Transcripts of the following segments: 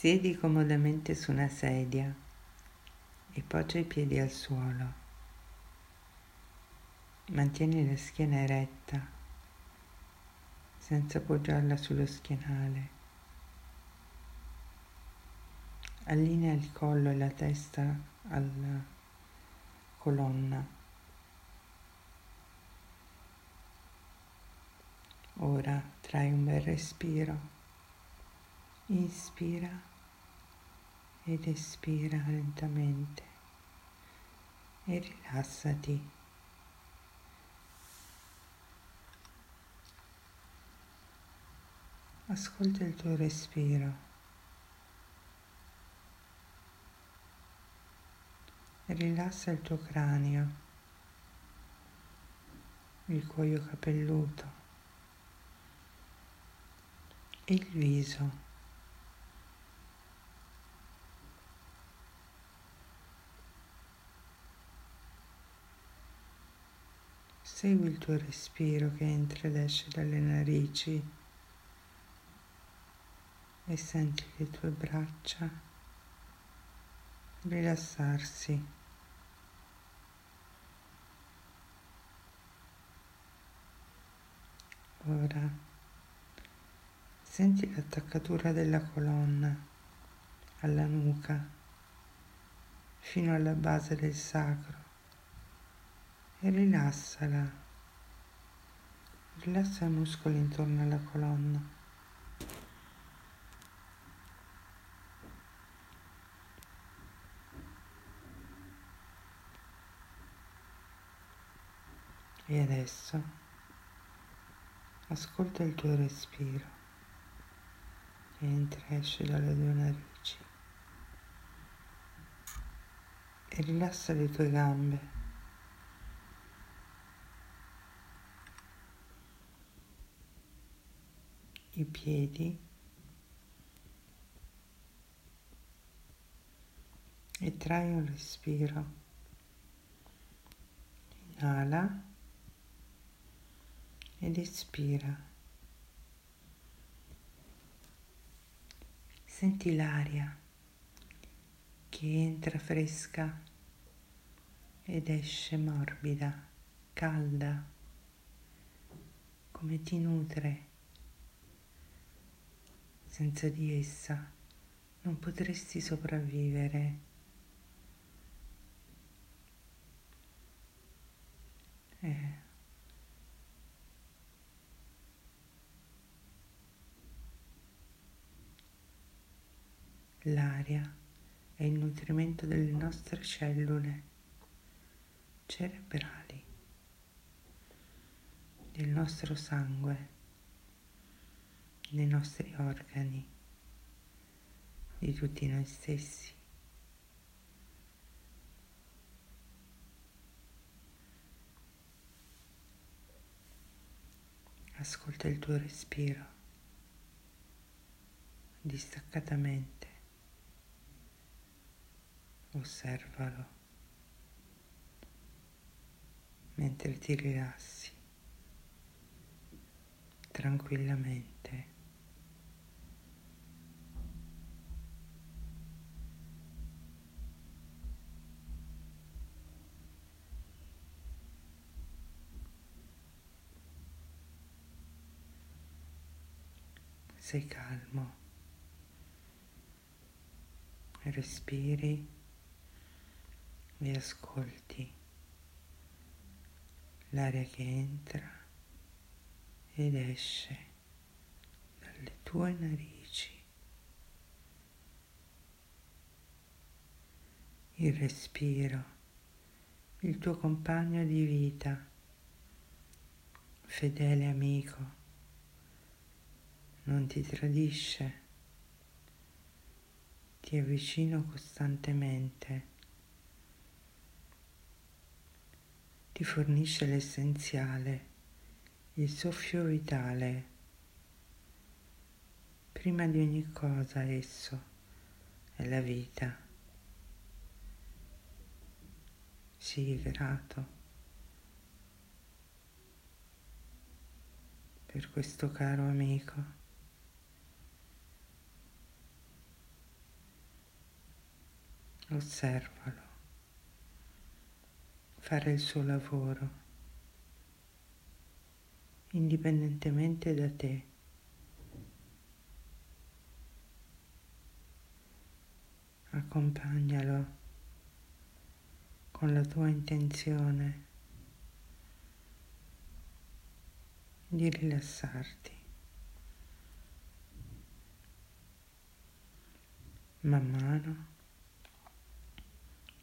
Siedi comodamente su una sedia e poggia i piedi al suolo. Mantieni la schiena eretta senza appoggiarla sullo schienale. Allinea il collo e la testa alla colonna. Ora trai un bel respiro. Inspira ed espira lentamente e rilassati. Ascolta il tuo respiro. Rilassa il tuo cranio, il cuoio capelluto il viso. Segui il tuo respiro che entra ed esce dalle narici e senti le tue braccia rilassarsi. Ora senti l'attaccatura della colonna alla nuca fino alla base del sacro e rilassala. Rilassa i muscoli intorno alla colonna. E adesso ascolta il tuo respiro entra e esce dalle tue narici e rilassa le tue gambe. I piedi e trai un respiro. Inala ed espira. Senti l'aria che entra fresca ed esce morbida, calda, come ti nutre senza di essa non potresti sopravvivere. Eh. L'aria è il nutrimento delle nostre cellule cerebrali, del nostro sangue nei nostri organi, di tutti noi stessi. Ascolta il tuo respiro distaccatamente, osservalo mentre ti rilassi tranquillamente. Sei calmo, respiri e ascolti l'aria che entra ed esce dalle tue narici. Il respiro, il tuo compagno di vita, fedele amico non ti tradisce, ti avvicino costantemente, ti fornisce l'essenziale, il soffio vitale. Prima di ogni cosa esso è la vita. Sii grato per questo caro amico. Osservalo, fare il suo lavoro, indipendentemente da te. Accompagnalo con la tua intenzione di rilassarti. Man mano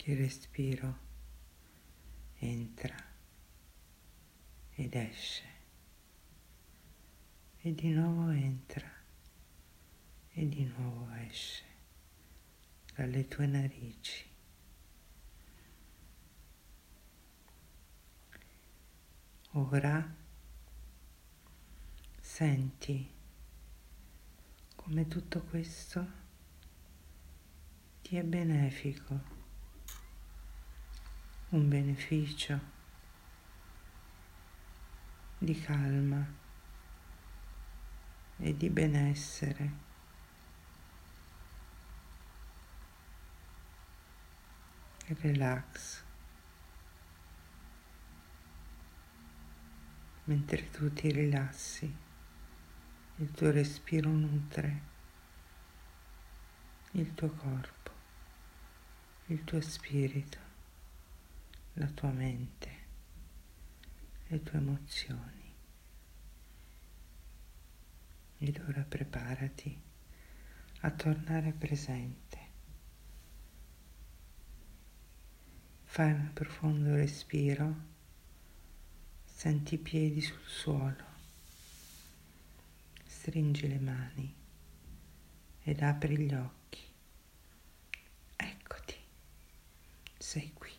il respiro entra ed esce e di nuovo entra e di nuovo esce dalle tue narici. Ora senti come tutto questo ti è benefico, un beneficio di calma e di benessere. Relax. Mentre tu ti rilassi il tuo respiro nutre il tuo corpo, il tuo spirito, la tua mente, le tue emozioni. Ed ora preparati a tornare presente. Fai un profondo respiro, senti i piedi sul suolo stringi le mani ed apri gli occhi. Eccoti, sei qui.